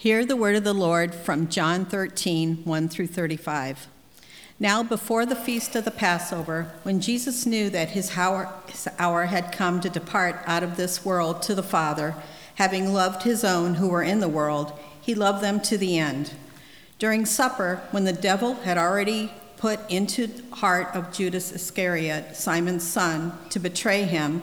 Hear the word of the Lord from John 13, 1 through 35. Now, before the feast of the Passover, when Jesus knew that his hour, his hour had come to depart out of this world to the Father, having loved his own who were in the world, he loved them to the end. During supper, when the devil had already put into the heart of Judas Iscariot, Simon's son, to betray him,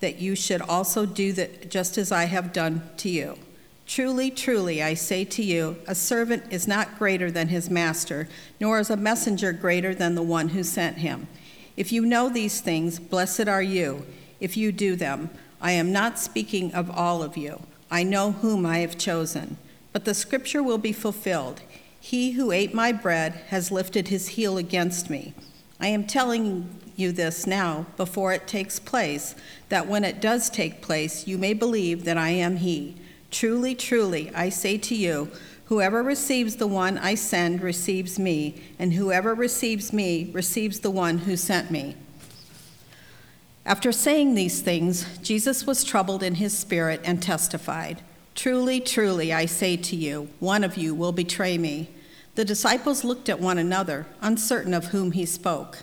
that you should also do that just as I have done to you. Truly, truly, I say to you, a servant is not greater than his master, nor is a messenger greater than the one who sent him. If you know these things, blessed are you if you do them. I am not speaking of all of you. I know whom I have chosen. But the scripture will be fulfilled He who ate my bread has lifted his heel against me. I am telling you this now before it takes place, that when it does take place, you may believe that I am he. Truly, truly, I say to you, whoever receives the one I send receives me, and whoever receives me receives the one who sent me. After saying these things, Jesus was troubled in his spirit and testified, Truly, truly, I say to you, one of you will betray me. The disciples looked at one another, uncertain of whom he spoke.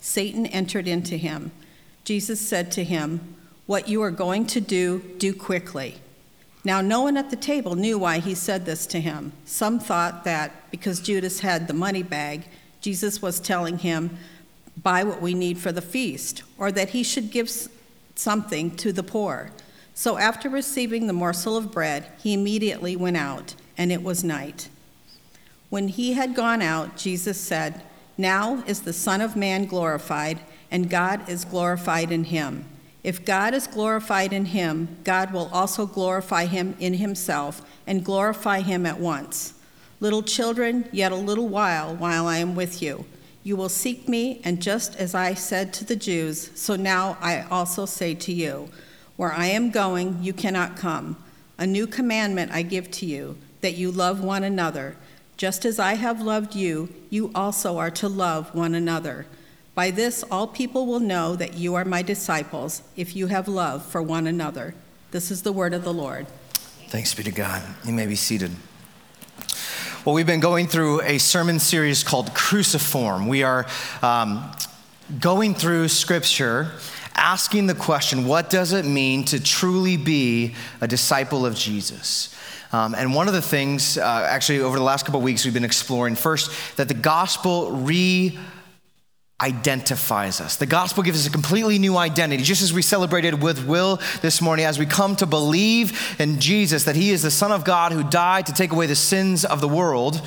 Satan entered into him. Jesus said to him, What you are going to do, do quickly. Now, no one at the table knew why he said this to him. Some thought that because Judas had the money bag, Jesus was telling him, Buy what we need for the feast, or that he should give something to the poor. So, after receiving the morsel of bread, he immediately went out, and it was night. When he had gone out, Jesus said, Now is the Son of Man glorified, and God is glorified in him. If God is glorified in him, God will also glorify him in himself and glorify him at once. Little children, yet a little while, while I am with you. You will seek me, and just as I said to the Jews, so now I also say to you Where I am going, you cannot come. A new commandment I give to you, that you love one another. Just as I have loved you, you also are to love one another. By this, all people will know that you are my disciples if you have love for one another. This is the word of the Lord. Thanks be to God. You may be seated. Well, we've been going through a sermon series called Cruciform. We are um, going through scripture, asking the question what does it mean to truly be a disciple of Jesus? Um, and one of the things, uh, actually, over the last couple weeks, we've been exploring first that the gospel re identifies us. The gospel gives us a completely new identity, just as we celebrated with Will this morning, as we come to believe in Jesus, that He is the Son of God who died to take away the sins of the world.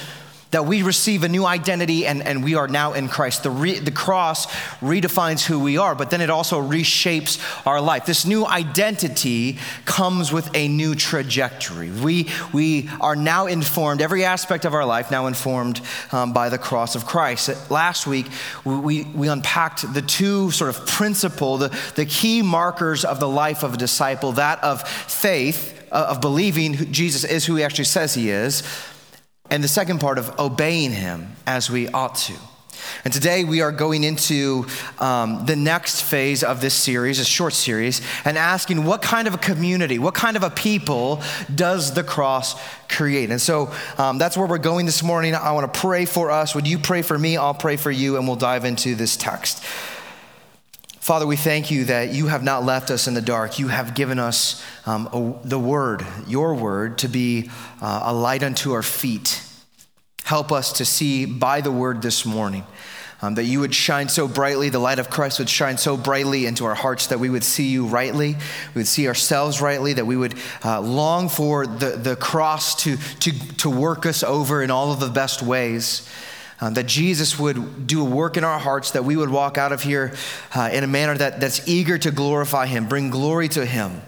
That we receive a new identity and, and we are now in Christ. The, re, the cross redefines who we are, but then it also reshapes our life. This new identity comes with a new trajectory. We, we are now informed, every aspect of our life now informed um, by the cross of Christ. Last week, we, we unpacked the two sort of principle, the, the key markers of the life of a disciple that of faith, uh, of believing Jesus is who he actually says he is and the second part of obeying him as we ought to. And today we are going into um, the next phase of this series, a short series, and asking what kind of a community, what kind of a people does the cross create? And so um, that's where we're going this morning. I want to pray for us. Would you pray for me? I'll pray for you, and we'll dive into this text. Father, we thank you that you have not left us in the dark. You have given us um, a, the word, your word, to be uh, a light unto our feet. Help us to see by the word this morning. Um, that you would shine so brightly, the light of Christ would shine so brightly into our hearts that we would see you rightly, we would see ourselves rightly, that we would uh, long for the, the cross to, to, to work us over in all of the best ways. Um, that Jesus would do a work in our hearts, that we would walk out of here uh, in a manner that, that's eager to glorify Him, bring glory to Him.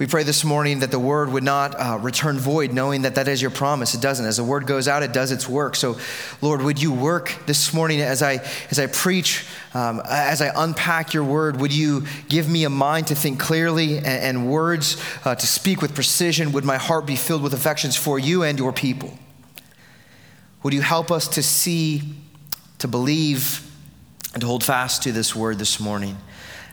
We pray this morning that the word would not uh, return void, knowing that that is your promise. It doesn't. As the word goes out, it does its work. So, Lord, would you work this morning as I as I preach, um, as I unpack your word? Would you give me a mind to think clearly and, and words uh, to speak with precision? Would my heart be filled with affections for you and your people? Would you help us to see, to believe, and to hold fast to this word this morning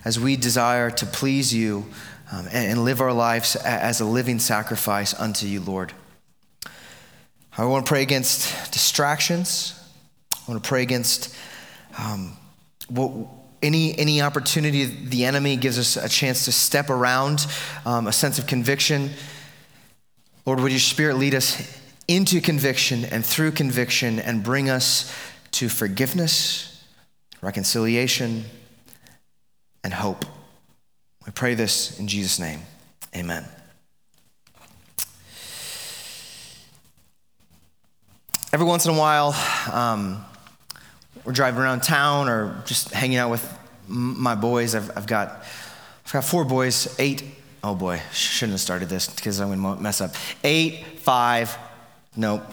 as we desire to please you um, and, and live our lives as a living sacrifice unto you, Lord? I want to pray against distractions. I want to pray against um, what, any, any opportunity the enemy gives us a chance to step around, um, a sense of conviction. Lord, would your spirit lead us into conviction and through conviction and bring us to forgiveness, reconciliation, and hope. We pray this in Jesus' name. Amen. Every once in a while, um, we're driving around town or just hanging out with my boys. I've, I've, got, I've got four boys, eight, oh boy, shouldn't have started this because I'm going to mess up. Eight, five, Nope.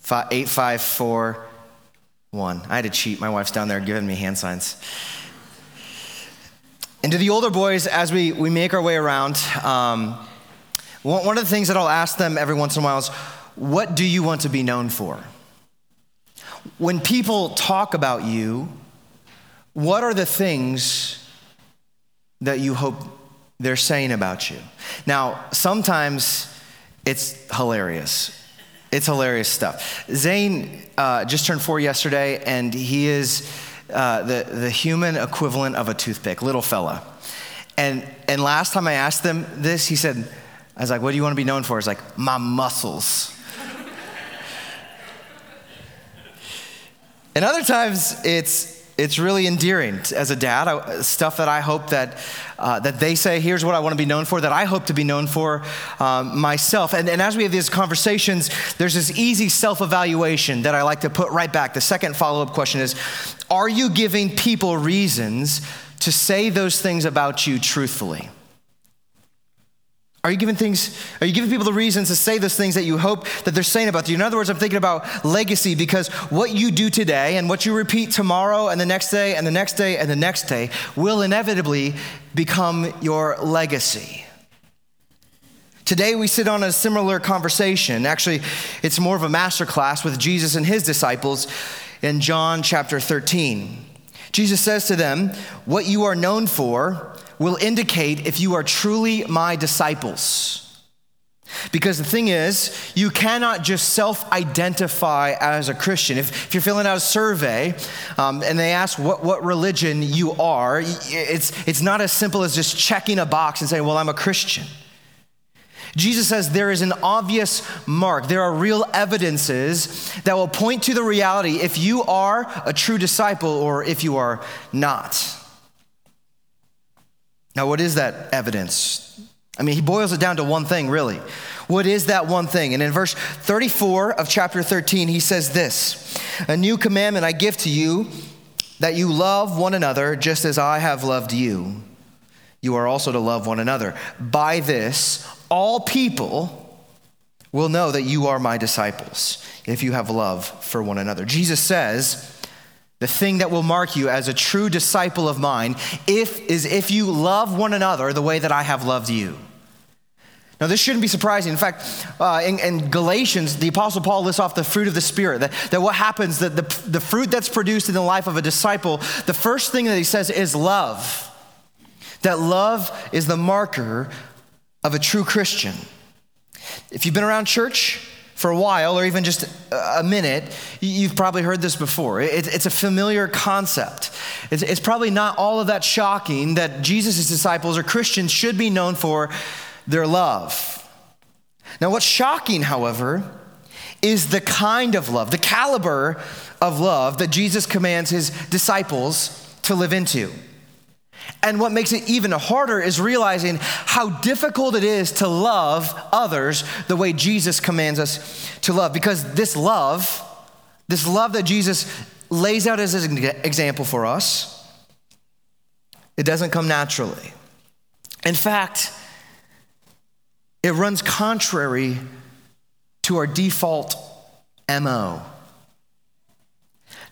8541. I had to cheat. My wife's down there giving me hand signs. And to the older boys, as we, we make our way around, um, one of the things that I'll ask them every once in a while is, What do you want to be known for? When people talk about you, what are the things that you hope they're saying about you? Now, sometimes it's hilarious. It's hilarious stuff. Zane uh, just turned four yesterday, and he is uh, the, the human equivalent of a toothpick, little fella. And, and last time I asked him this, he said, I was like, what do you want to be known for? He's like, my muscles. and other times it's it's really endearing as a dad. I, stuff that I hope that, uh, that they say, here's what I want to be known for, that I hope to be known for um, myself. And, and as we have these conversations, there's this easy self evaluation that I like to put right back. The second follow up question is Are you giving people reasons to say those things about you truthfully? Are you giving things, are you giving people the reasons to say those things that you hope that they're saying about you? In other words, I'm thinking about legacy because what you do today and what you repeat tomorrow and the next day and the next day and the next day will inevitably become your legacy. Today we sit on a similar conversation. Actually, it's more of a master class with Jesus and his disciples in John chapter 13. Jesus says to them, What you are known for will indicate if you are truly my disciples. Because the thing is, you cannot just self identify as a Christian. If, if, you're filling out a survey um, and they ask what, what religion you are, it's, it's not as simple as just checking a box and saying, Well, I'm a Christian. Jesus says there is an obvious mark. There are real evidences that will point to the reality if you are a true disciple or if you are not. Now, what is that evidence? I mean, he boils it down to one thing, really. What is that one thing? And in verse 34 of chapter 13, he says this A new commandment I give to you, that you love one another just as I have loved you. You are also to love one another. By this, all people will know that you are my disciples if you have love for one another. Jesus says, the thing that will mark you as a true disciple of mine if, is if you love one another the way that I have loved you. Now, this shouldn't be surprising. In fact, uh, in, in, Galatians, the Apostle Paul lists off the fruit of the Spirit. That, that what happens, that the, the fruit that's produced in the life of a disciple, the first thing that he says is love. That love is the marker of a true Christian. If you've been around church, for a while, or even just a minute, you've probably heard this before. It's a familiar concept. It's probably not all of that shocking that Jesus' disciples or Christians should be known for their love. Now, what's shocking, however, is the kind of love, the caliber of love that Jesus commands his disciples to live into. And what makes it even harder is realizing how difficult it is to love others the way Jesus commands us to love. Because this love, this love that Jesus lays out as an example for us, it doesn't come naturally. In fact, it runs contrary to our default MO.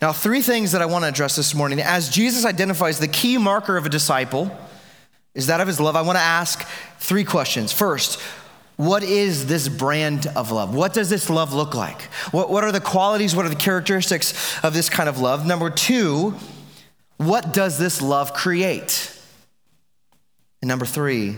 Now, three things that I want to address this morning. As Jesus identifies the key marker of a disciple is that of his love, I want to ask three questions. First, what is this brand of love? What does this love look like? What, what are the qualities, what are the characteristics of this kind of love? Number two, what does this love create? And number three,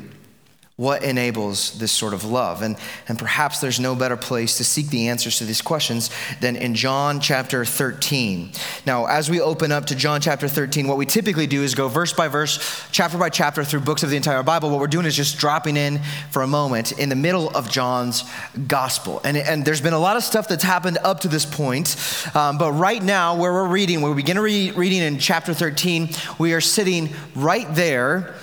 what enables this sort of love? And, and perhaps there's no better place to seek the answers to these questions than in John chapter 13. Now, as we open up to John chapter 13, what we typically do is go verse by verse, chapter by chapter through books of the entire Bible. What we're doing is just dropping in for a moment in the middle of John's gospel. And, and there's been a lot of stuff that's happened up to this point. Um, but right now, where we're reading, where we begin re- reading in chapter 13, we are sitting right there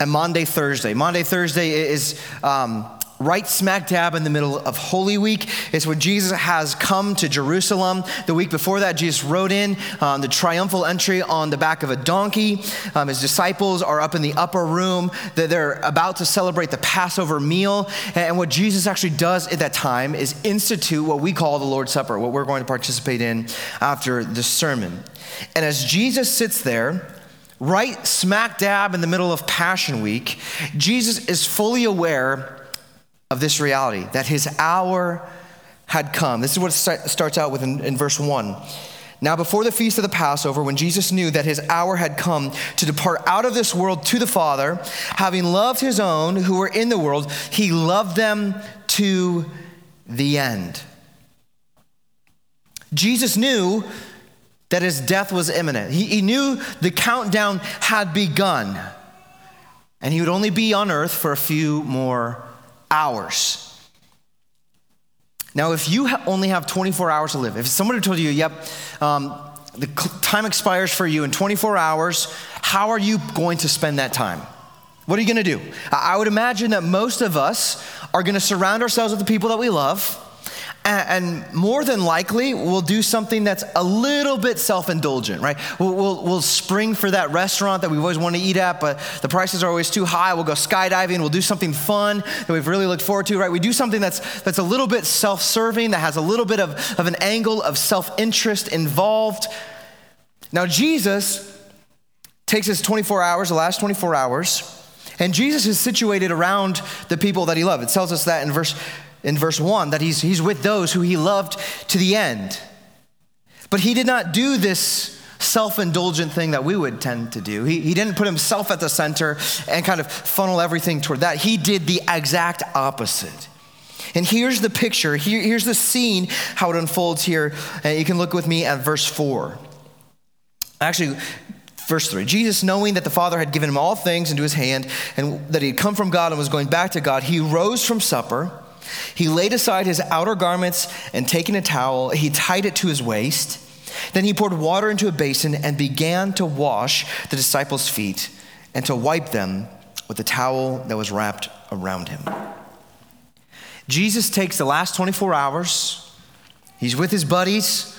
and Maundy, Thursday. Maundy, Thursday is um, right smack dab in the middle of Holy Week. It's when Jesus has come to Jerusalem. The week before that, Jesus rode in um, the triumphal entry on the back of a donkey. Um, his disciples are up in the upper room. They're about to celebrate the Passover meal. And what Jesus actually does at that time is institute what we call the Lord's Supper, what we're going to participate in after the sermon. And as Jesus sits there, right smack dab in the middle of Passion Week, Jesus is fully aware of this reality that his hour had come. This is what it starts out with in, in verse 1. Now, before the feast of the Passover, when Jesus knew that his hour had come to depart out of this world to the Father, having loved his own who were in the world, he loved them to the end. Jesus knew that his death was imminent. He, he knew the countdown had begun, and he would only be on earth for a few more hours. Now, if you ha- only have 24 hours to live, if somebody told you, yep, um, the time expires for you in 24 hours, how are you going to spend that time? What are you going to do? I would imagine that most of us are going to surround ourselves with the people that we love and more than likely we'll do something that's a little bit self-indulgent right? We'll, we'll, we'll, spring for that restaurant that we've always wanted to eat at but the prices are always too high. We'll go skydiving. We'll do something fun that we've really looked forward to right? We do something that's that's a little bit self-serving that has a little bit of, of an angle of self-interest involved. Now jesus takes his 24 hours the last 24 hours and jesus is situated around the people that he loved. It tells us that in verse in verse 1 that he's, he's with those who he loved to the end. But he did not do this self indulgent thing that we would tend to do. He, he didn't put himself at the center and kind of funnel everything toward that. He did the exact opposite. And here's the picture, Here, here's the scene, how it unfolds here. And you can look with me at verse 4. Actually, verse 3 Jesus, knowing that the Father had given him all things into his hand and that he had come from God and was going back to God, he rose from supper. He laid aside his outer garments and taking a towel, he tied it to his waist. Then he poured water into a basin and began to wash the disciples' feet and to wipe them with the towel that was wrapped around him. Jesus takes the last 24 hours, he's with his buddies,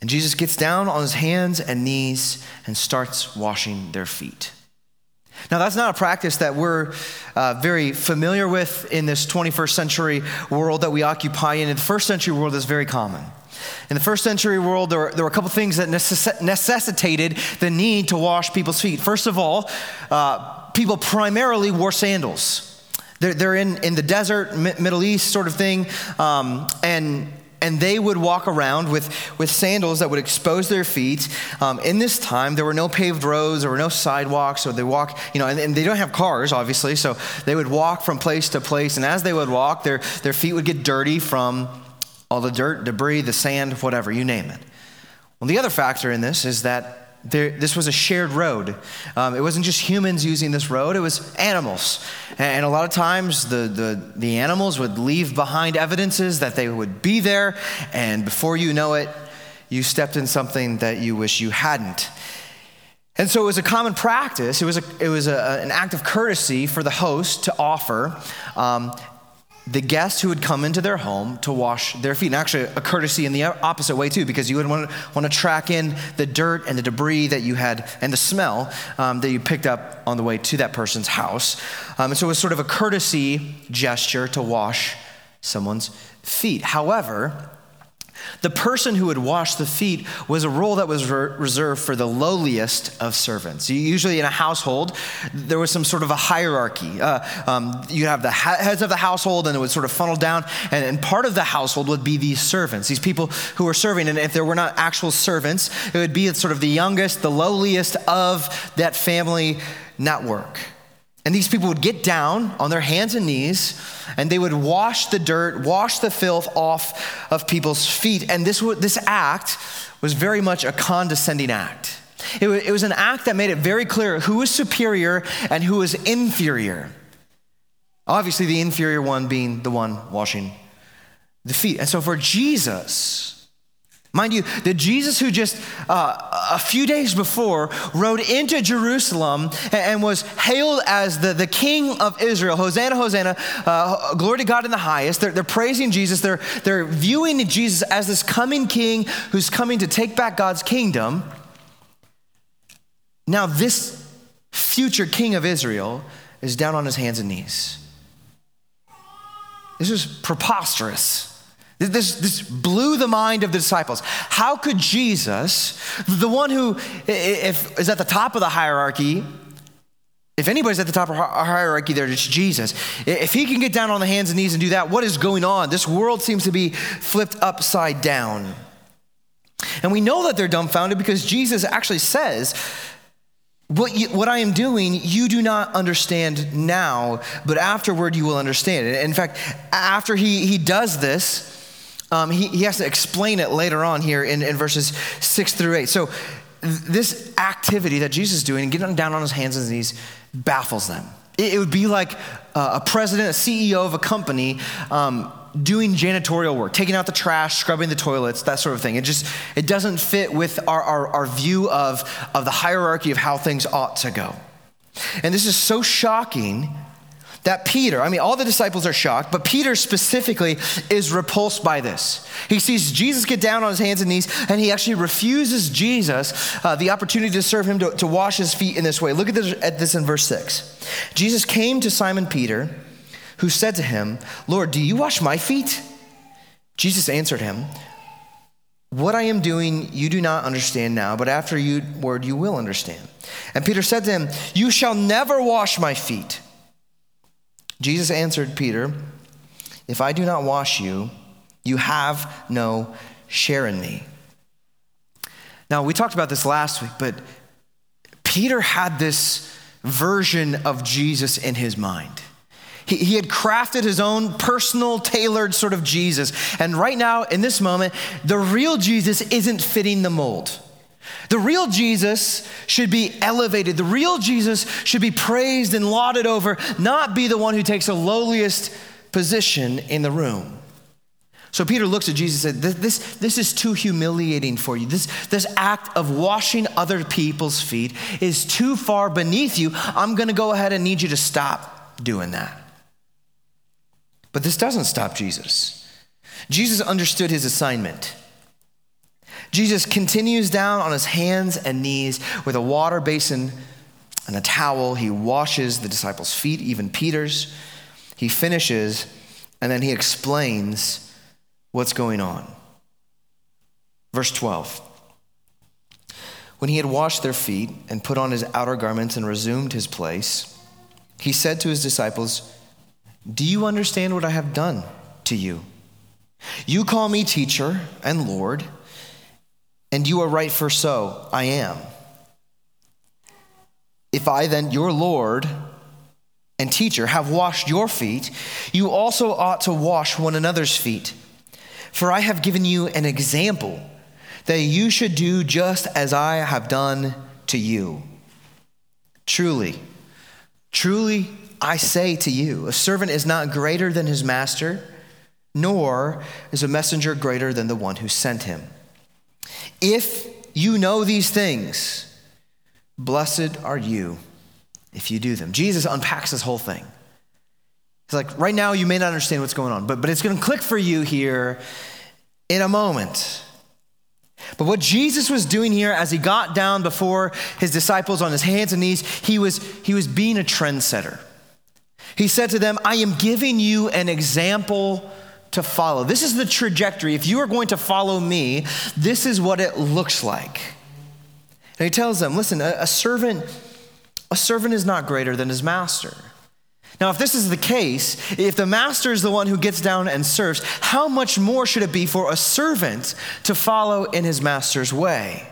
and Jesus gets down on his hands and knees and starts washing their feet. Now, that's not a practice that we're uh, very familiar with in this 21st century world that we occupy in. In the first century world, it's very common. In the first century world, there were, there were a couple things that necess- necessitated the need to wash people's feet. First of all, uh, people primarily wore sandals. They're, they're in, in the desert, Middle East sort of thing, um, and and they would walk around with, with sandals that would expose their feet. Um, in this time, there were no paved roads, there were no sidewalks, so they walk, you know, and, and, they don't have cars, obviously, so they would walk from place to place, and as they would walk, their, their feet would get dirty from all the dirt, debris, the sand, whatever, you name it. Well, the other factor in this is that there, this was a shared road. Um, it wasn't just humans using this road, it was animals. And a lot of times the, the, the animals would leave behind evidences that they would be there, and before you know it, you stepped in something that you wish you hadn't. And so it was a common practice, it was, a, it was a, an act of courtesy for the host to offer um, the guests who would come into their home to wash their feet. And actually, a courtesy in the opposite way, too, because you would want to, want to track in the dirt and the debris that you had and the smell um, that you picked up on the way to that person's house. Um, and so it was sort of a courtesy gesture to wash someone's feet. However, the person who would wash the feet was a role that was re- reserved for the lowliest of servants. Usually in a household, there was some sort of a hierarchy. Uh, um, you have the ha- heads of the household, and it would sort of funnel down. And, and, part of the household would be these servants, these people who were serving. And if there were not actual servants, it would be sort of the youngest, the lowliest of that family network. And these people would get down on their hands and knees and they would wash the dirt, wash the filth off of people's feet. And this, this act was very much a condescending act. It was, it was an act that made it very clear who was superior and who was inferior. Obviously, the inferior one being the one washing the feet. And so for Jesus, Mind you, the Jesus who just uh, a few days before rode into Jerusalem and, was hailed as the, the king of Israel, Hosanna, Hosanna, uh, glory to God in the highest. They're, they're praising Jesus. They're, they're viewing Jesus as this coming king who's coming to take back God's kingdom. Now, this future king of Israel is down on his hands and knees. This is preposterous. This, this blew the mind of the disciples. How could Jesus, the one who if, is at the top of the hierarchy, if anybody's at the top of our hierarchy there, it's Jesus. If he can get down on the hands and knees and do that, what is going on? This world seems to be flipped upside down. And we know that they're dumbfounded because Jesus actually says, what, you, what I am doing, you do not understand now, but afterward you will understand. In fact, after he, he does this, um, he, he has to explain it later on here in, in verses six through eight. So, this activity that Jesus is doing, getting down on his hands and knees, baffles them. It, it would be like a president, a CEO of a company, um, doing janitorial work, taking out the trash, scrubbing the toilets, that sort of thing. It just it doesn't fit with our, our, our view of, of the hierarchy of how things ought to go. And this is so shocking that Peter, I mean, all the disciples are shocked, but Peter specifically is repulsed by this. He sees Jesus get down on his hands and knees, and he actually refuses Jesus uh, the opportunity to serve him to, to wash his feet in this way. Look at this, at this in verse 6. Jesus came to Simon Peter, who said to him, Lord, do you wash my feet? Jesus answered him, What I am doing you do not understand now, but after you word you will understand. And Peter said to him, You shall never wash my feet. Jesus answered Peter, If I do not wash you, you have no share in me. Now, we talked about this last week, but Peter had this version of Jesus in his mind. He, he had crafted his own personal, tailored sort of Jesus. And right now, in this moment, the real Jesus isn't fitting the mold. The real Jesus should be elevated. The real Jesus should be praised and lauded over, not be the one who takes the lowliest position in the room. So Peter looks at Jesus and said, this, this is too humiliating for you. This, this act of washing other people's feet is too far beneath you. I'm going to go ahead and need you to stop doing that. But this doesn't stop Jesus. Jesus understood his assignment. Jesus continues down on his hands and knees with a water basin and a towel. He washes the disciples' feet, even Peter's. He finishes, and then he explains what's going on. Verse 12. When he had washed their feet and put on his outer garments and resumed his place, he said to his disciples, Do you understand what I have done to you? You call me teacher and Lord, and you are right, for so I am. If I then, your Lord and teacher, have washed your feet, you also ought to wash one another's feet. For I have given you an example that you should do just as I have done to you. Truly, truly, I say to you, a servant is not greater than his master, nor is a messenger greater than the one who sent him. If you know these things, blessed are you if you do them. Jesus unpacks this whole thing. He's like, right now, you may not understand what's going on, but, but it's going to click for you here in a moment. But what Jesus was doing here as he got down before his disciples on his hands and knees, he was, he was being a trendsetter. He said to them, I am giving you an example to follow. This is the trajectory. If you are going to follow me, this is what it looks like. And he tells them, listen, a, a servant, a servant is not greater than his master. Now, if this is the case, if the master is the one who gets down and serves, how much more should it be for a servant to follow in his master's way?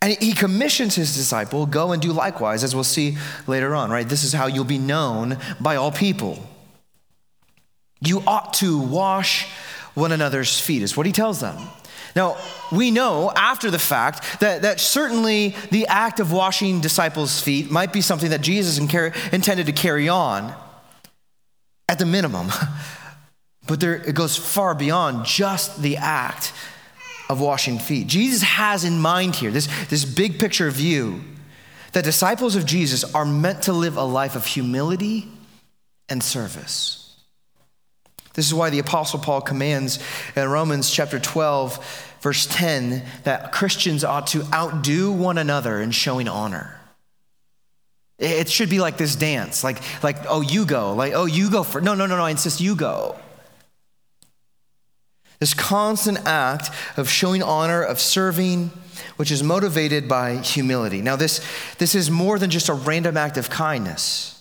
And he commissions his disciple, go and do likewise, as we'll see later on, right? This is how you'll be known by all people. You ought to wash one another's feet, is what he tells them. Now, we know after the fact that, that certainly the act of washing disciples' feet might be something that Jesus intended to carry on at the minimum. But there, it goes far beyond just the act of washing feet. Jesus has in mind here this, this big picture view that disciples of Jesus are meant to live a life of humility and service. This is why the Apostle Paul commands in Romans chapter 12 verse 10, that Christians ought to outdo one another in showing honor. It should be like this dance, like, like, oh, you go, like, oh, you go for, no, no, no, no, I insist you go. This constant act of showing honor, of serving, which is motivated by humility. Now, this, this is more than just a random act of kindness.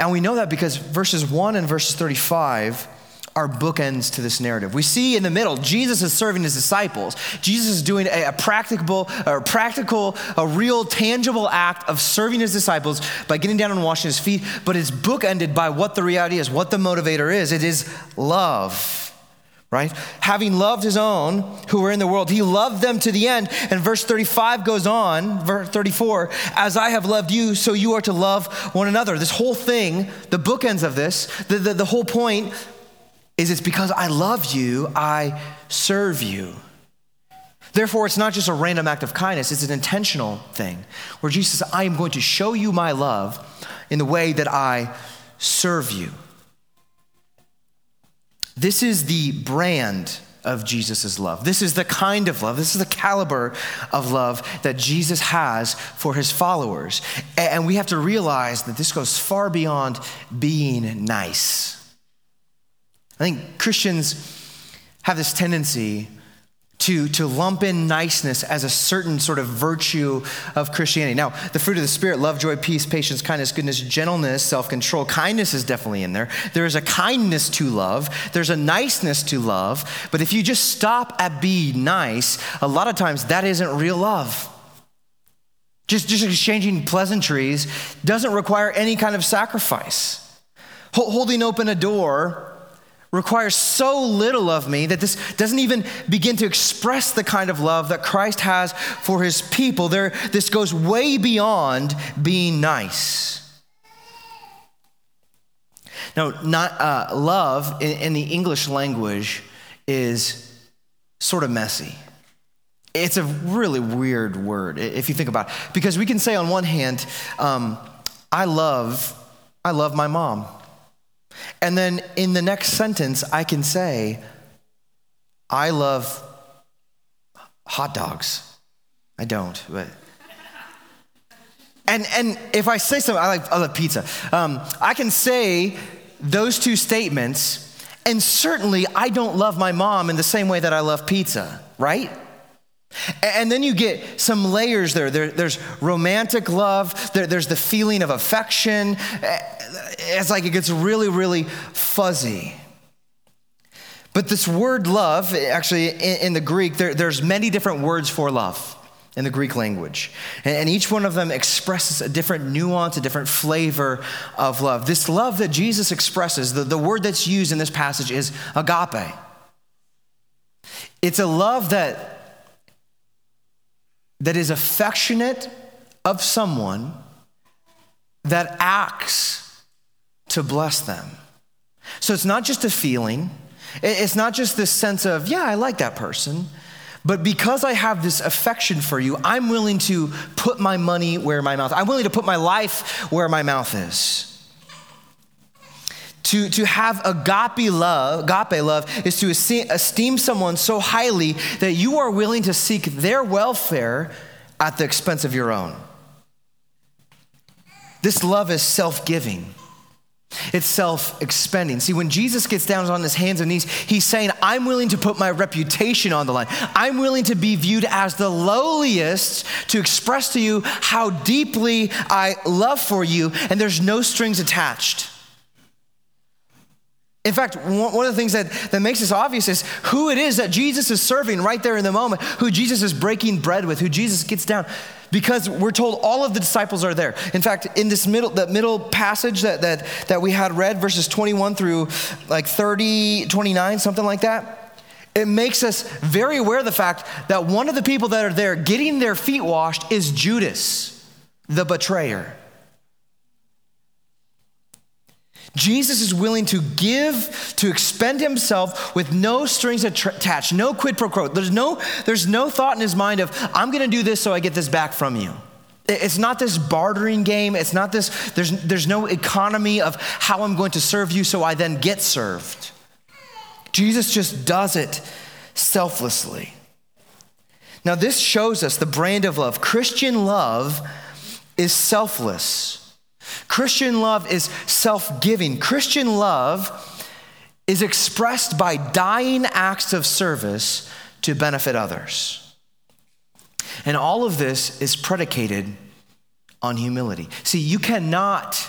And we know that because verses 1 and verses 35 are bookends to this narrative. We see in the middle, Jesus is serving his disciples. Jesus is doing a, a, practical, a practical, a real, tangible act of serving his disciples by getting down and washing his feet, but it's bookended by what the reality is, what the motivator is. It is love. Right? Having loved his own who were in the world, he loved them to the end. And verse 35 goes on, verse 34, as I have loved you, so you are to love one another. This whole thing, the bookends of this, the, the, the whole point is it's because I love you, I serve you. Therefore, it's not just a random act of kindness, it's an intentional thing where Jesus says, I am going to show you my love in the way that I serve you. This is the brand of Jesus' love. This is the kind of love, this is the caliber of love that Jesus has for his followers. And we have to realize that this goes far beyond being nice. I think Christians have this tendency to, to lump in niceness as a certain sort of virtue of Christianity. Now, the fruit of the Spirit love, joy, peace, patience, kindness, goodness, gentleness, self control. Kindness is definitely in there. There is a kindness to love, there's a niceness to love. But if you just stop at being nice, a lot of times that isn't real love. Just, just exchanging pleasantries doesn't require any kind of sacrifice. Holding open a door requires so little of me that this doesn't even begin to express the kind of love that Christ has for his people. There, this goes way beyond being nice. Now, not, uh, love in, in the English language is sort of messy. It's a really weird word if you think about it, because we can say on one hand, um, "I love, I love my mom," and then in the next sentence, I can say, "I love hot dogs." I don't, but and and if I say something, I like I love pizza. Um, I can say those two statements, and certainly I don't love my mom in the same way that I love pizza, right? And then you get some layers there. there there's romantic love, there, there's the feeling of affection. It's like it gets really, really fuzzy. But this word love, actually, in, in the Greek, there, there's many different words for love in the Greek language. And, and each one of them expresses a different nuance, a different flavor of love. This love that Jesus expresses, the, the word that's used in this passage is agape. It's a love that that is affectionate of someone that acts to bless them. So it's not just a feeling, it's not just this sense of, yeah, I like that person. But because I have this affection for you, I'm willing to put my money where my mouth. I'm willing to put my life where my mouth is. To, to have agape love, agape love is to esteem someone so highly that you are willing to seek their welfare at the expense of your own. This love is self giving. It's self expending. See, when Jesus gets down on his hands and knees, he's saying, I'm willing to put my reputation on the line. I'm willing to be viewed as the lowliest to express to you how deeply I love for you, and there's no strings attached. In fact, one of the things that, that makes this obvious is who it is that Jesus is serving right there in the moment, who Jesus is breaking bread with, who Jesus gets down. Because we're told all of the disciples are there. In fact, in this middle, that middle passage that, that, that we had read, verses 21 through like 30, 29, something like that, it makes us very aware of the fact that one of the people that are there getting their feet washed is Judas, the betrayer. Jesus is willing to give, to expend himself with no strings attached, no quid pro quo. There's no, there's no thought in his mind of, I'm going to do this so I get this back from you. It's not this bartering game. It's not this, there's, there's no economy of how I'm going to serve you so I then get served. Jesus just does it selflessly. Now, this shows us the brand of love. Christian love is selfless. Christian love is self giving. Christian love is expressed by dying acts of service to benefit others. And all of this is predicated on humility. See, you cannot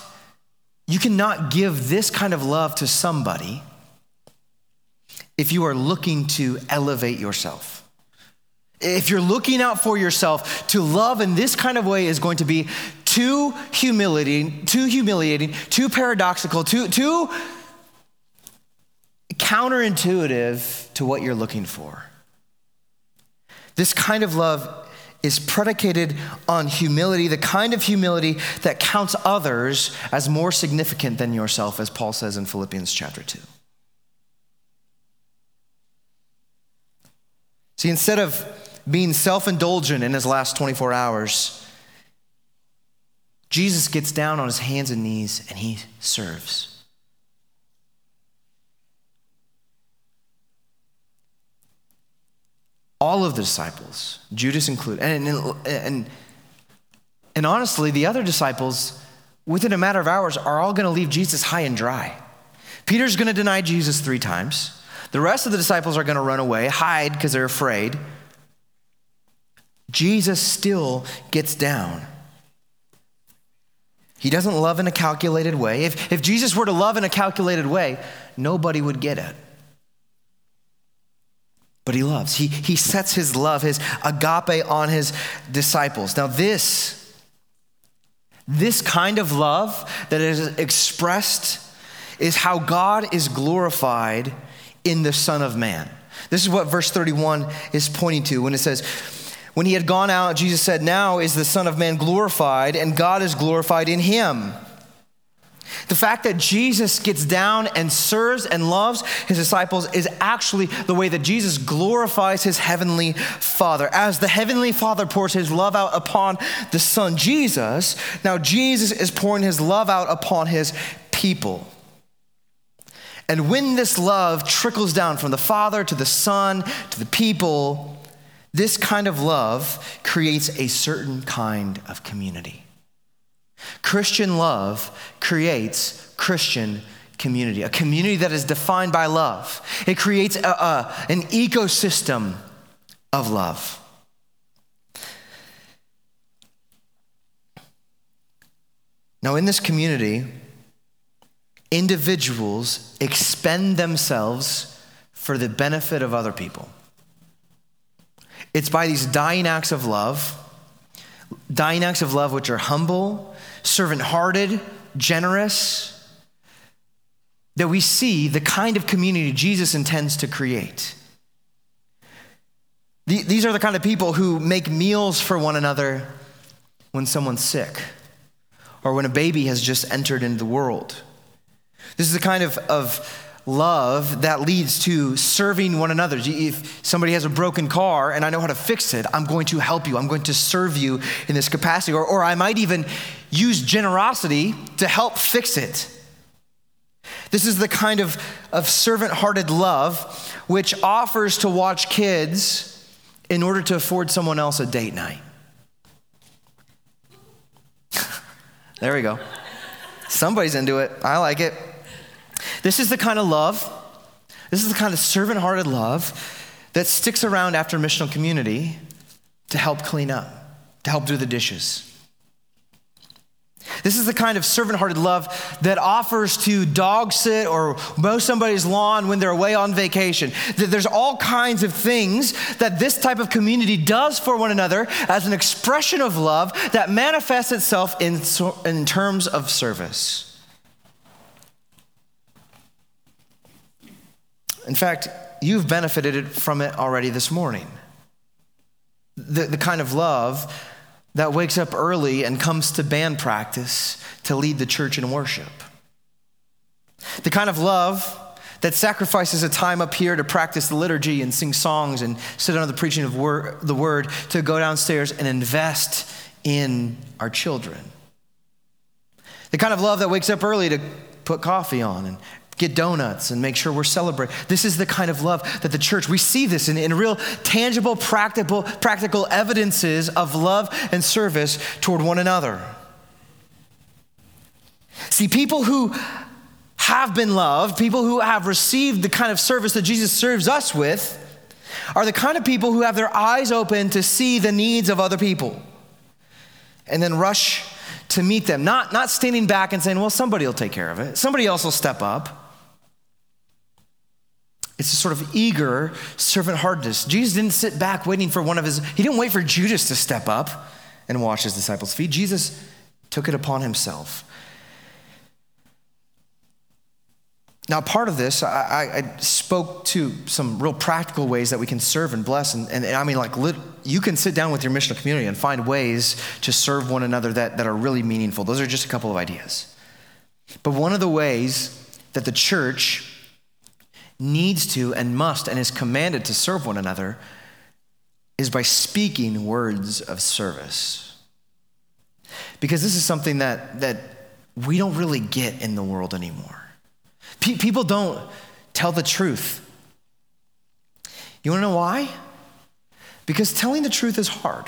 you cannot give this kind of love to somebody if you are looking to elevate yourself. If you're looking out for yourself, to love in this kind of way is going to be too humiliating, too humiliating, too paradoxical, too, too counterintuitive to what you're looking for. This kind of love is predicated on humility, the kind of humility that counts others as more significant than yourself, as Paul says in Philippians chapter 2. See, instead of being self indulgent in his last 24 hours, Jesus gets down on his hands and knees and he serves. All of the disciples, Judas included, and, and, and, honestly, the other disciples, within a matter of hours, are all going to leave Jesus high and dry. Peter's going to deny Jesus three times. The rest of the disciples are going to run away, hide because they're afraid. Jesus still gets down. He doesn't love in a calculated way. If, if Jesus were to love in a calculated way, nobody would get it. But he loves. He, he sets his love, his agape on his disciples. Now, this, this kind of love that is expressed is how God is glorified in the Son of Man. This is what verse 31 is pointing to when it says, when he had gone out, Jesus said, Now is the Son of Man glorified, and God is glorified in him. The fact that Jesus gets down and serves and loves his disciples is actually the way that Jesus glorifies his heavenly Father. As the heavenly Father pours his love out upon the Son, Jesus, now Jesus is pouring his love out upon his people. And when this love trickles down from the Father to the Son to the people, this kind of love creates a certain kind of community. Christian love creates Christian community, a community that is defined by love. It creates a, a, an ecosystem of love. Now, in this community, individuals expend themselves for the benefit of other people. It's by these dying acts of love, dying acts of love which are humble, servant hearted, generous, that we see the kind of community Jesus intends to create. These are the kind of people who make meals for one another when someone's sick or when a baby has just entered into the world. This is the kind of, of love that leads to serving one another. If somebody has a broken car and I know how to fix it, I'm going to help you. I'm going to serve you in this capacity. Or, or I might even use generosity to help fix it. This is the kind of, of servant hearted love which offers to watch kids in order to afford someone else a date night. there we go. Somebody's into it. I like it. This is the kind of love, this is the kind of servant hearted love that sticks around after missional community to help clean up, to help do the dishes. This is the kind of servant hearted love that offers to dog sit or mow somebody's lawn when they're away on vacation. There's all kinds of things that this type of community does for one another as an expression of love that manifests itself in, in terms of service. In fact, you've benefited from it already this morning. The, the kind of love that wakes up early and comes to band practice to lead the church in worship. The kind of love that sacrifices a time up here to practice the liturgy and sing songs and sit under the preaching of wor- the word to go downstairs and invest in our children. The kind of love that wakes up early to put coffee on and get donuts and make sure we're celebrating. This is the kind of love that the church, we see this in, in real tangible, practical, practical evidences of love and service toward one another. See, people who have been loved, people who have received the kind of service that Jesus serves us with, are the kind of people who have their eyes open to see the needs of other people and then rush to meet them. Not, not standing back and saying, well, somebody will take care of it, somebody else will step up. It's a sort of eager servant heartedness. Jesus didn't sit back waiting for one of his, he didn't wait for Judas to step up and wash his disciples' feet. Jesus took it upon himself. Now, part of this, I, I, spoke to some real practical ways that we can serve and bless. And, and, and I mean, like, lit, you can sit down with your missional community and find ways to serve one another that, that are really meaningful. Those are just a couple of ideas. But one of the ways that the church needs to and must and is commanded to serve one another is by speaking words of service. Because this is something that, that we don't really get in the world anymore. Pe- people don't tell the truth. You wanna know why? Because telling the truth is hard.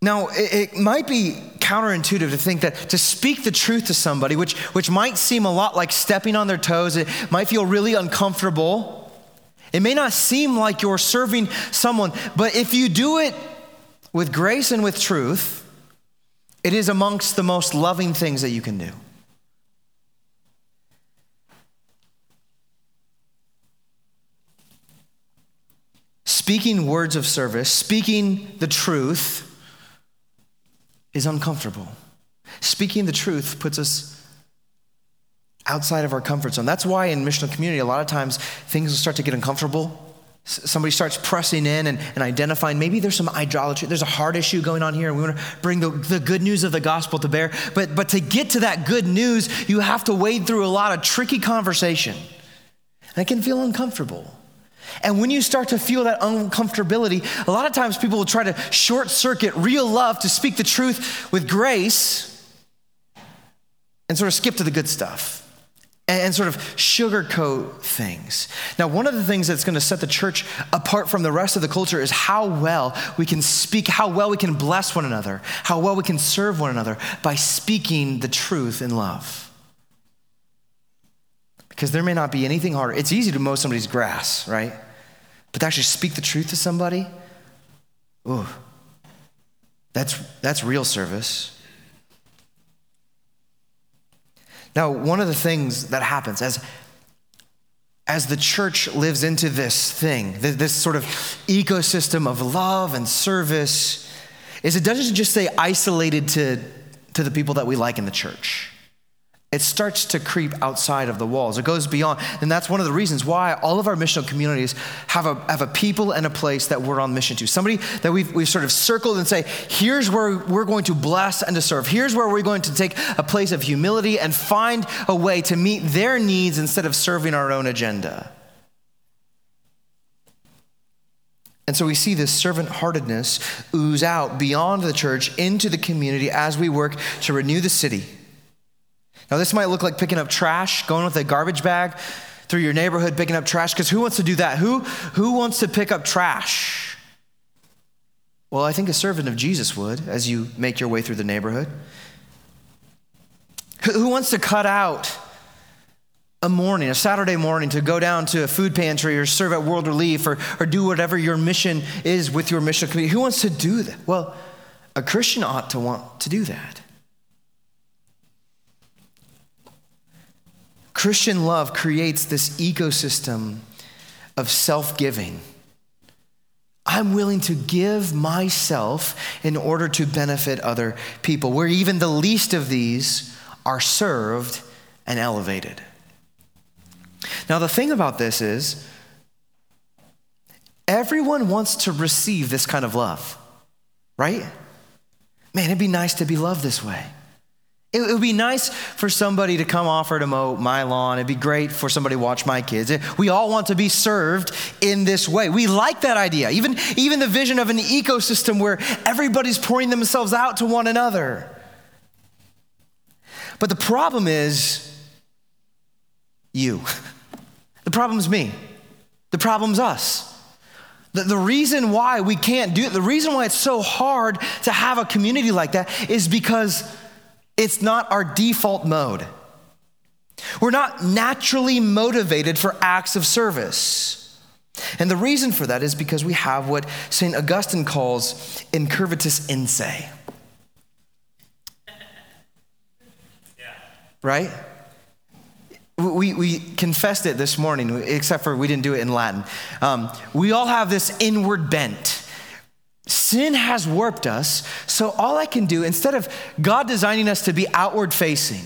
Now, it, it, might be counterintuitive to think that to speak the truth to somebody, which, which might seem a lot like stepping on their toes, it might feel really uncomfortable. It may not seem like you're serving someone, but if you do it with grace and with truth, it is amongst the most loving things that you can do. Speaking words of service, speaking the truth, is uncomfortable. Speaking the truth puts us outside of our comfort zone. That's why in missional community, a lot of times things will start to get uncomfortable. somebody starts pressing in and, and, identifying maybe there's some idolatry there's a heart issue going on here and we want to bring the, the good news of the gospel to bear but, but to get to that good news you have to wade through a lot of tricky conversation and it can feel uncomfortable and when you start to feel that uncomfortability a lot of times people will try to short circuit real love to speak the truth with grace and sort of skip to the good stuff and sort of sugarcoat things. Now, one of the things that's going to set the church apart from the rest of the culture is how well we can speak, how well we can bless one another, how well we can serve one another by speaking the truth in love. Because there may not be anything harder. It's easy to mow somebody's grass, right? But to actually speak the truth to somebody, ooh, that's, that's real service. Now, one of the things that happens as, as the church lives into this thing, this sort of ecosystem of love and service, is it doesn't just stay isolated to, to the people that we like in the church it starts to creep outside of the walls. It goes beyond. And that's one of the reasons why all of our missional communities have a, have a people and a place that we're on mission to. Somebody that we've, we've sort of circled and say, here's where we're going to bless and to serve. Here's where we're going to take a place of humility and find a way to meet their needs instead of serving our own agenda. And so we see this servant heartedness ooze out beyond the church into the community as we work to renew the city now, this might look like picking up trash, going with a garbage bag through your neighborhood, picking up trash, because who wants to do that? Who, who wants to pick up trash? Well, I think a servant of Jesus would as you make your way through the neighborhood. Who wants to cut out a morning, a Saturday morning, to go down to a food pantry or serve at World Relief or, or do whatever your mission is with your mission community? Who wants to do that? Well, a Christian ought to want to do that. Christian love creates this ecosystem of self giving. I'm willing to give myself in order to benefit other people, where even the least of these are served and elevated. Now, the thing about this is, everyone wants to receive this kind of love, right? Man, it'd be nice to be loved this way. It would be nice for somebody to come offer to mow my lawn. It'd be great for somebody to watch my kids. We all want to be served in this way. We like that idea. Even, even the vision of an ecosystem where everybody's pouring themselves out to one another. But the problem is you. The problem's me. The problem's us. The, the reason why we can't do it, the reason why it's so hard to have a community like that is because it's not our default mode. We're not naturally motivated for acts of service. And the reason for that is because we have what St. Augustine calls incurvatus in se. Right? We, we confessed it this morning, except for we didn't do it in Latin. Um, we all have this inward bent. Sin has warped us, so all I can do, instead of God designing us to be outward facing,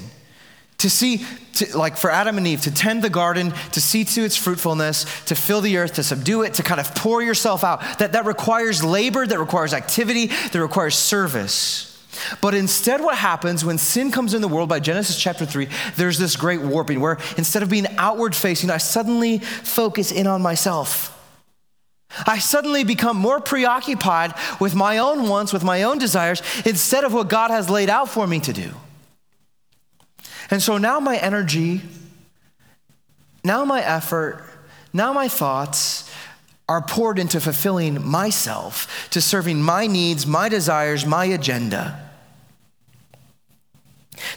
to see, to, like for Adam and Eve, to tend the garden, to see to its fruitfulness, to fill the earth, to subdue it, to kind of pour yourself out, that, that requires labor, that requires activity, that requires service. But instead, what happens when sin comes in the world by Genesis chapter 3, there's this great warping where instead of being outward facing, I suddenly focus in on myself. I suddenly become more preoccupied with my own wants, with my own desires, instead of what God has laid out for me to do. And so now my energy, now my effort, now my thoughts are poured into fulfilling myself, to serving my needs, my desires, my agenda.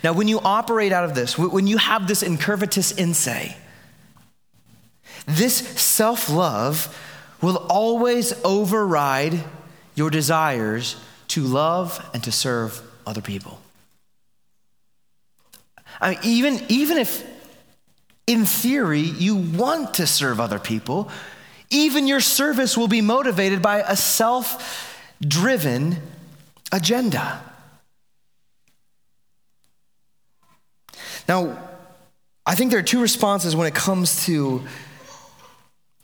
Now, when you operate out of this, when you have this incurvatus in se, this self love will always override your desires to love and to serve other people. I mean, even, even if in theory you want to serve other people, even your service will be motivated by a self driven agenda. Now, I think there are two responses when it comes to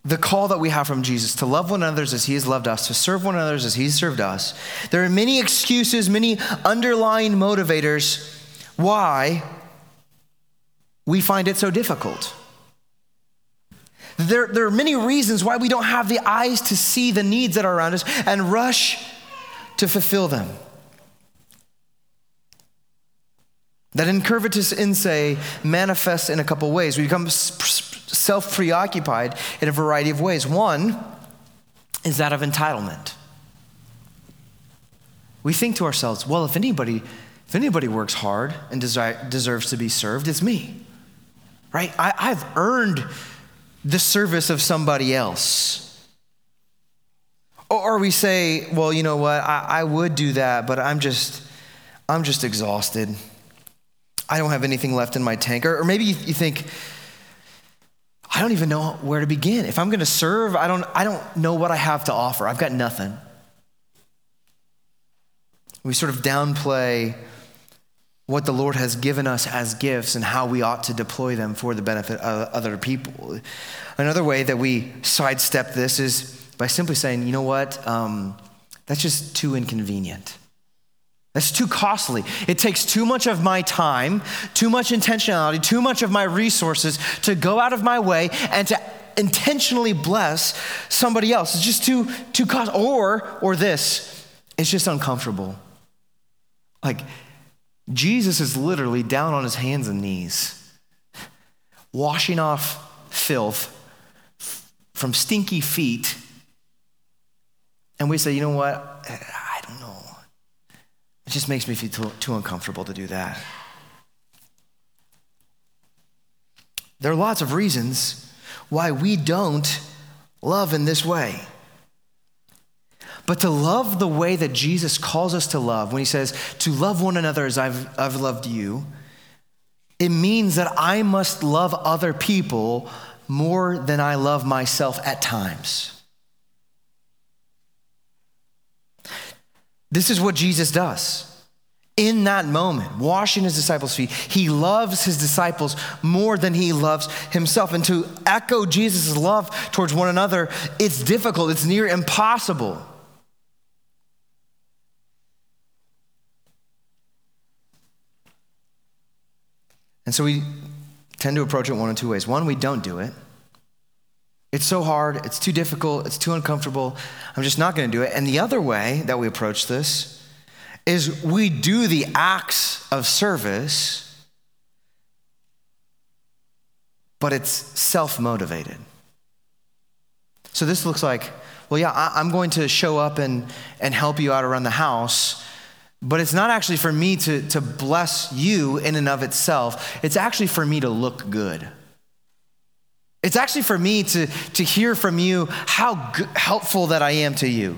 the call that we have from Jesus to love one another as he has loved us, to serve one another as he's served us, there are many excuses, many underlying motivators why we find it so difficult. There, there are many reasons why we don't have the eyes to see the needs that are around us and rush to fulfill them. That incurvatus in se manifests in a couple ways. We become self preoccupied in a variety of ways. One is that of entitlement. We think to ourselves, well, if anybody, if anybody works hard and desire, deserves to be served, it's me. Right? I, I've earned the service of somebody else. Or we say, well, you know what, I, I would do that, but I'm just, I'm just exhausted. I don't have anything left in my tank. Or, or maybe you, you think, I don't even know where to begin. If I'm going to serve, I don't, I don't know what I have to offer. I've got nothing. We sort of downplay what the Lord has given us as gifts and how we ought to deploy them for the benefit of other people. Another way that we sidestep this is by simply saying, you know what, um, that's just too inconvenient. That's too costly. It takes too much of my time, too much intentionality, too much of my resources to go out of my way and to intentionally bless somebody else. It's just too too cost or or this, it's just uncomfortable. Like Jesus is literally down on his hands and knees, washing off filth from stinky feet. And we say, you know what? It just makes me feel too, too uncomfortable to do that. There are lots of reasons why we don't love in this way. But to love the way that Jesus calls us to love, when he says, to love one another as I've, I've loved you, it means that I must love other people more than I love myself at times. This is what Jesus does. In that moment, washing his disciples' feet, he loves his disciples more than he loves himself. And to echo Jesus' love towards one another, it's difficult, it's near impossible. And so we tend to approach it one of two ways. One, we don't do it. It's so hard, it's too difficult, it's too uncomfortable. I'm just not going to do it. And the other way that we approach this is we do the acts of service, but it's self motivated. So this looks like, well, yeah, I, am going to show up and, and help you out around the house, but it's not actually for me to, to bless you in and of itself. It's actually for me to look good. It's actually for me to, to hear from you how g- helpful that I am to you.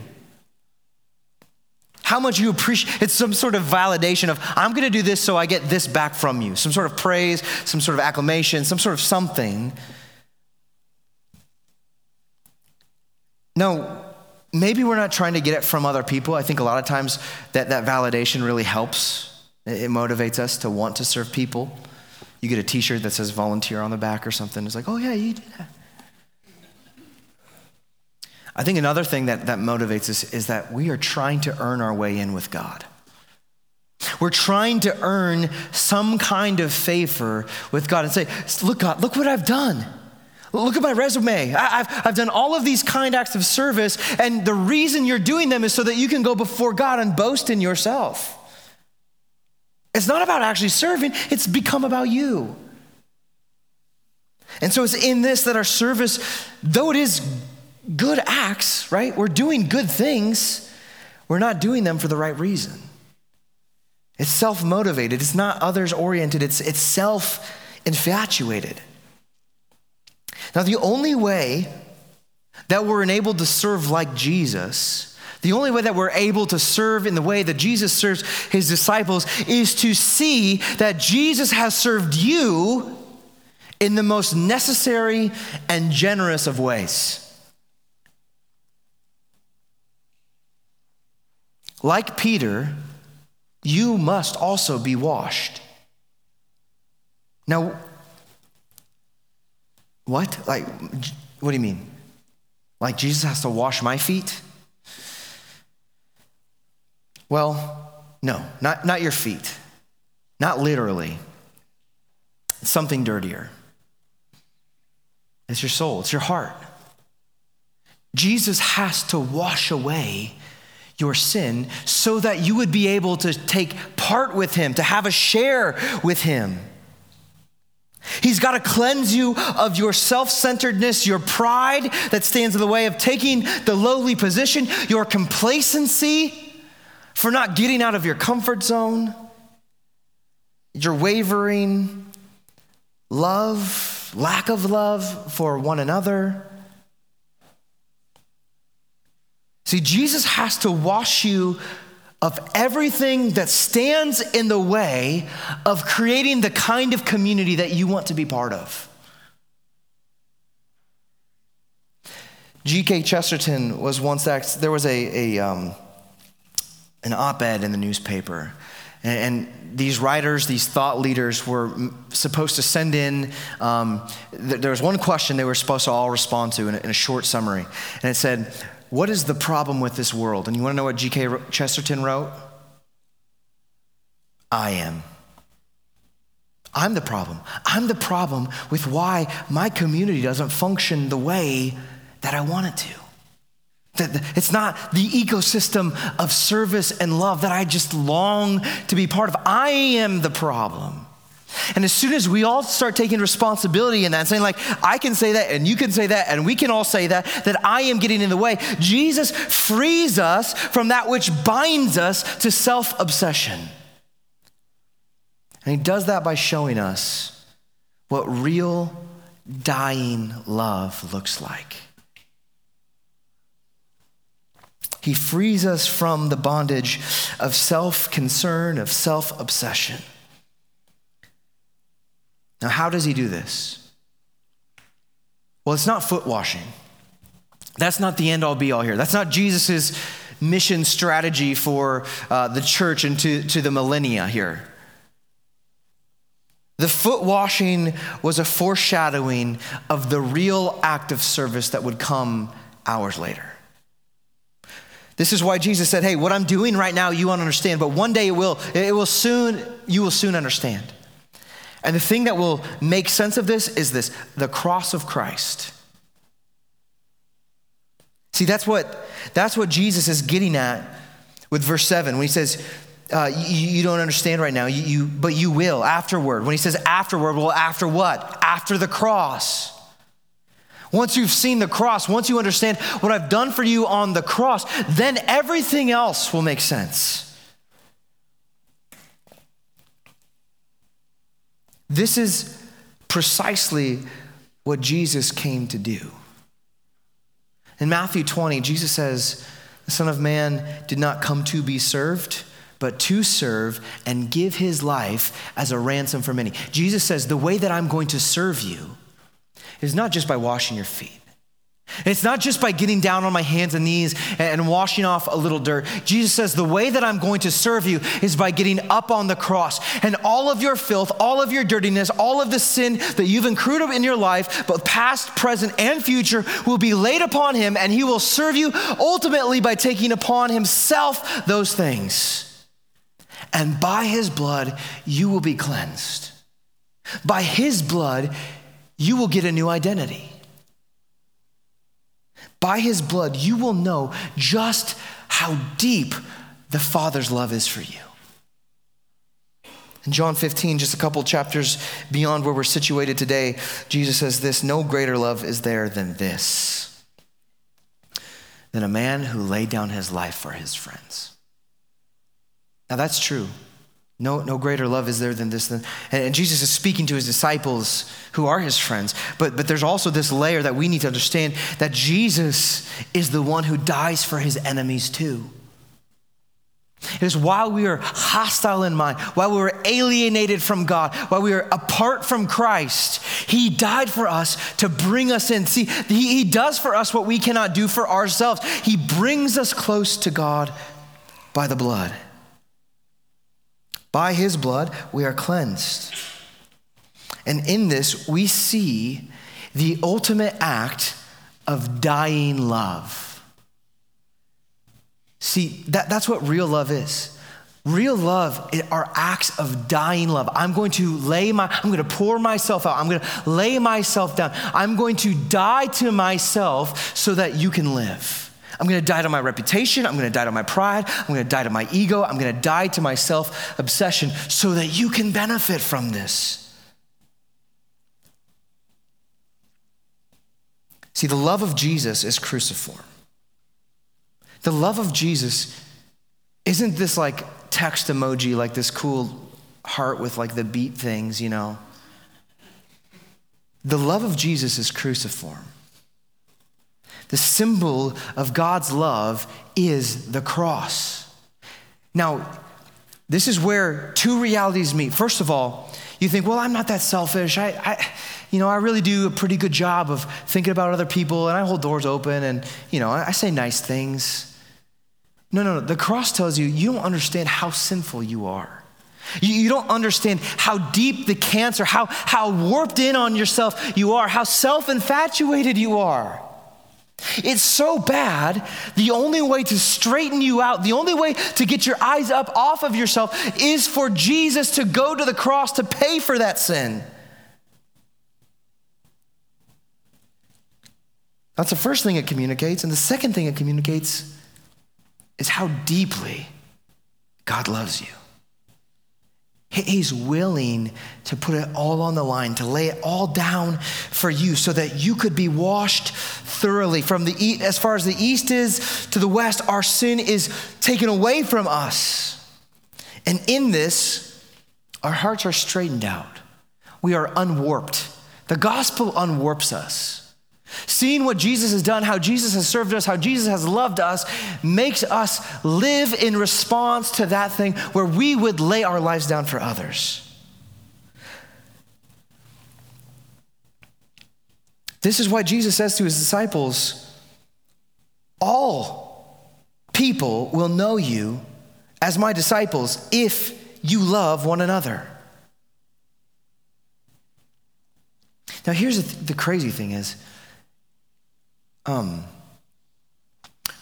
How much you appreciate it's some sort of validation of I'm going to do this so I get this back from you. Some sort of praise, some sort of acclamation, some sort of something. No, maybe we're not trying to get it from other people. I think a lot of times that, that validation really helps. It motivates us to want to serve people. You get a t shirt that says volunteer on the back or something. It's like, oh, yeah, you did that. I think another thing that, that motivates us is that we are trying to earn our way in with God. We're trying to earn some kind of favor with God and say, Look, God, look what I've done. Look at my resume. I, have I've done all of these kind acts of service, and the reason you're doing them is so that you can go before God and boast in yourself. It's not about actually serving, it's become about you. And so it's in this that our service, though it is good acts, right? We're doing good things, we're not doing them for the right reason. It's self motivated, it's not others oriented, it's, it's self infatuated. Now, the only way that we're enabled to serve like Jesus the only way that we're able to serve in the way that Jesus serves his disciples is to see that Jesus has served you in the most necessary and generous of ways. Like Peter, you must also be washed. Now, what? Like, what do you mean? Like Jesus has to wash my feet? Well, no, not, not your feet. Not literally. It's something dirtier. It's your soul, it's your heart. Jesus has to wash away your sin so that you would be able to take part with him, to have a share with him. He's got to cleanse you of your self centeredness, your pride that stands in the way of taking the lowly position, your complacency for not getting out of your comfort zone, your wavering love, lack of love for one another. See, Jesus has to wash you of everything that stands in the way of creating the kind of community that you want to be part of. G.K. Chesterton was once asked, there was a, a um, an op ed in the newspaper. And, and, these writers, these thought leaders were supposed to send in, um, th- there was one question they were supposed to all respond to in a, in a short summary. And it said, what is the problem with this world? And you want to know what G.K. Chesterton wrote? I am. I'm the problem. I'm the problem with why my community doesn't function the way that I want it to. That it's not the ecosystem of service and love that I just long to be part of. I am the problem. And as soon as we all start taking responsibility in that, saying, like, I can say that, and you can say that, and we can all say that, that I am getting in the way, Jesus frees us from that which binds us to self obsession. And he does that by showing us what real dying love looks like. He frees us from the bondage of self concern, of self obsession. Now, how does he do this? Well, it's not foot washing. That's not the end all be all here. That's not Jesus' mission strategy for uh, the church and to, to the millennia here. The foot washing was a foreshadowing of the real act of service that would come hours later. This is why Jesus said, Hey, what I'm doing right now, you won't understand, but one day it will, it will soon, you will soon understand. And the thing that will make sense of this is this the cross of Christ. See, that's what, that's what Jesus is getting at with verse 7 when he says, uh, you, you, don't understand right now, you, you, but you will afterward. When he says afterward, well, after what? After the cross. Once you've seen the cross, once you understand what I've done for you on the cross, then everything else will make sense. This is precisely what Jesus came to do. In Matthew 20, Jesus says, The Son of Man did not come to be served, but to serve and give his life as a ransom for many. Jesus says, The way that I'm going to serve you is not just by washing your feet. It's not just by getting down on my hands and knees and washing off a little dirt. Jesus says, The way that I'm going to serve you is by getting up on the cross. And all of your filth, all of your dirtiness, all of the sin that you've accrued in your life, both past, present, and future, will be laid upon him, and he will serve you ultimately by taking upon himself those things. And by his blood, you will be cleansed. By his blood, you will get a new identity by his blood, you will know just how deep the Father's love is for you. In John 15, just a couple chapters beyond where we're situated today, Jesus says this No greater love is there than this, than a man who laid down his life for his friends. Now, that's true. No, no greater love is there than this. And Jesus is speaking to his disciples who are his friends. But, but there's also this layer that we need to understand that Jesus is the one who dies for his enemies too. It is while we are hostile in mind, while we are alienated from God, while we are apart from Christ, He died for us to bring us in. See, He, he does for us what we cannot do for ourselves. He brings us close to God by the blood. By his blood, we are cleansed. And in this, we see the ultimate act of dying love. See, that, that's what real love is. Real love are acts of dying love. I'm going to lay my, I'm going to pour myself out. I'm going to lay myself down. I'm going to die to myself so that you can live. I'm going to die to my reputation. I'm going to die to my pride. I'm going to die to my ego. I'm going to die to my self obsession so that you can benefit from this. See, the love of Jesus is cruciform. The love of Jesus isn't this like text emoji, like this cool heart with like the beat things, you know. The love of Jesus is cruciform. The symbol of God's love is the cross. Now, this is where two realities meet. First of all, you think, well, I'm not that selfish. I, I, you know, I really do a pretty good job of thinking about other people and I hold doors open and, you know, I say nice things. No, no, no. The cross tells you you don't understand how sinful you are. You, you don't understand how deep the cancer, how, how warped in on yourself you are, how self infatuated you are. It's so bad, the only way to straighten you out, the only way to get your eyes up off of yourself is for Jesus to go to the cross to pay for that sin. That's the first thing it communicates. And the second thing it communicates is how deeply God loves you. He's willing to put it all on the line, to lay it all down for you so that you could be washed thoroughly. From the east, as far as the east is to the west, our sin is taken away from us. And in this, our hearts are straightened out. We are unwarped. The gospel unwarps us. Seeing what Jesus has done, how Jesus has served us, how Jesus has loved us, makes us live in response to that thing where we would lay our lives down for others. This is why Jesus says to his disciples, All people will know you as my disciples if you love one another. Now, here's the, th- the crazy thing is, um,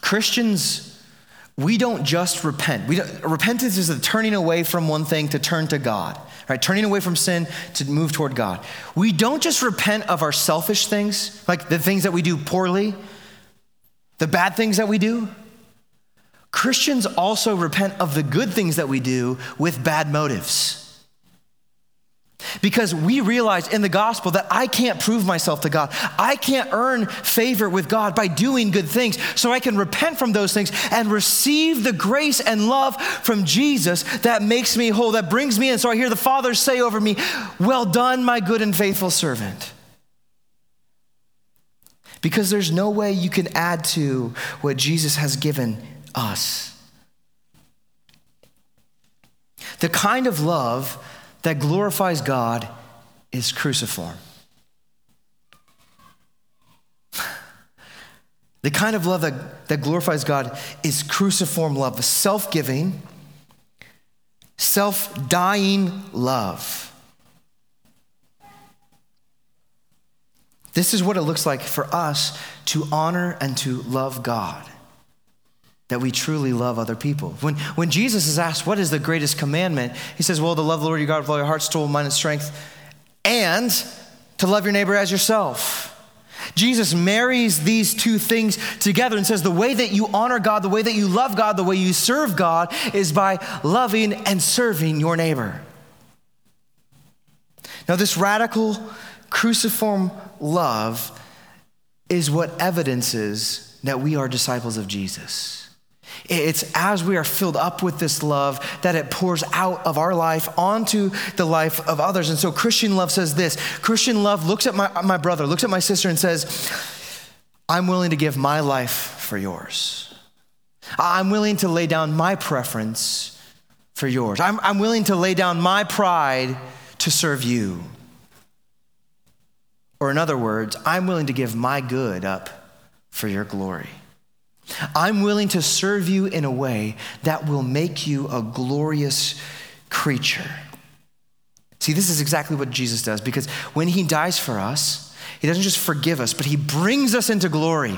Christians, we don't just repent. We don't, repentance is the turning away from one thing to turn to God, right? Turning away from sin to move toward God. We don't just repent of our selfish things, like the things that we do poorly, the bad things that we do. Christians also repent of the good things that we do with bad motives. Because we realize in the gospel that I can't prove myself to God. I can't earn favor with God by doing good things. So I can repent from those things and receive the grace and love from Jesus that makes me whole, that brings me in. So I hear the Father say over me, Well done, my good and faithful servant. Because there's no way you can add to what Jesus has given us. The kind of love that glorifies God is cruciform. the kind of love that, that glorifies God is cruciform love, self giving, self dying love. This is what it looks like for us to honor and to love God that we truly love other people. When, when Jesus is asked, What is the greatest commandment? He says, Well, to love the Lord your God with all your heart, soul, mind, and strength, and to love your neighbor as yourself. Jesus marries these two things together and says, The way that you honor God, the way that you love God, the way you serve God is by loving and serving your neighbor. Now, this radical cruciform love is what evidences that we are disciples of Jesus. It's as we are filled up with this love that it pours out of our life onto the life of others. And so Christian love says this Christian love looks at my, my brother, looks at my sister, and says, I'm willing to give my life for yours. I'm willing to lay down my preference for yours. I'm, I'm willing to lay down my pride to serve you. Or, in other words, I'm willing to give my good up for your glory. I'm willing to serve you in a way that will make you a glorious creature. See, this is exactly what Jesus does because when he dies for us, He doesn't just forgive us, but He brings us into glory.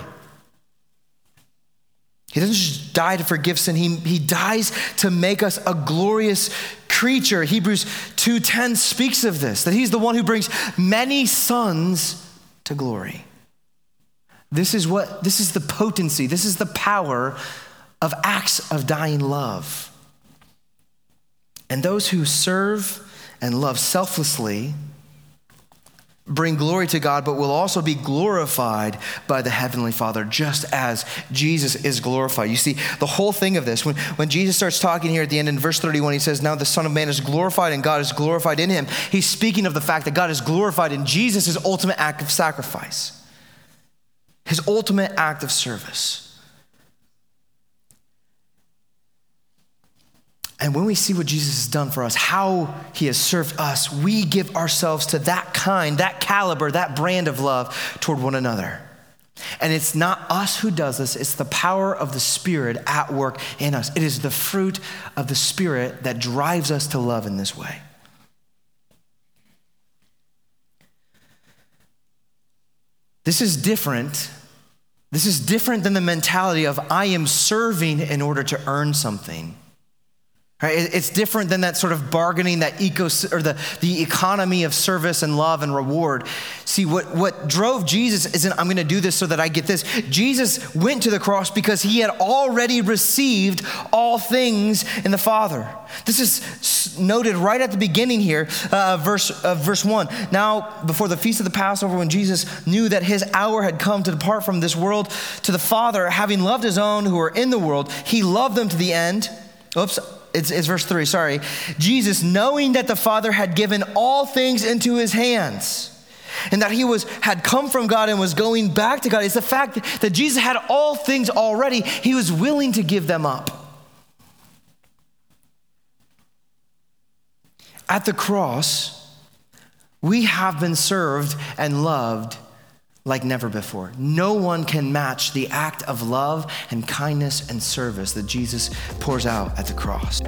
He doesn't just die to forgive sin, he, he dies to make us a glorious creature. Hebrews 2:10 speaks of this, that he's the one who brings many sons to glory. This is what this is the potency, this is the power of acts of dying love. And those who serve and love selflessly bring glory to God, but will also be glorified by the Heavenly Father, just as Jesus is glorified. You see, the whole thing of this, when, when Jesus starts talking here at the end in verse 31, he says, Now the Son of Man is glorified and God is glorified in him. He's speaking of the fact that God is glorified in Jesus' ultimate act of sacrifice, his ultimate act of service. And when we see what Jesus has done for us, how he has served us, we give ourselves to that kind, that caliber, that brand of love toward one another. And it's not us who does this, it's the power of the Spirit at work in us. It is the fruit of the Spirit that drives us to love in this way. This is different. This is different than the mentality of I am serving in order to earn something. Right? It's different than that sort of bargaining, that eco or the, the economy of service and love and reward. See, what, what drove Jesus isn't, I'm going to do this so that I get this. Jesus went to the cross because he had already received all things in the Father. This is noted right at the beginning here, uh, verse, uh, verse 1. Now, before the feast of the Passover, when Jesus knew that his hour had come to depart from this world to the Father, having loved his own who were in the world, he loved them to the end. Oops, it's, it's verse 3, sorry. Jesus, knowing that the Father had given all things into his hands, and that he was had come from God and was going back to God. It's the fact that Jesus had all things already. He was willing to give them up. At the cross, we have been served and loved like never before. No one can match the act of love and kindness and service that Jesus pours out at the cross.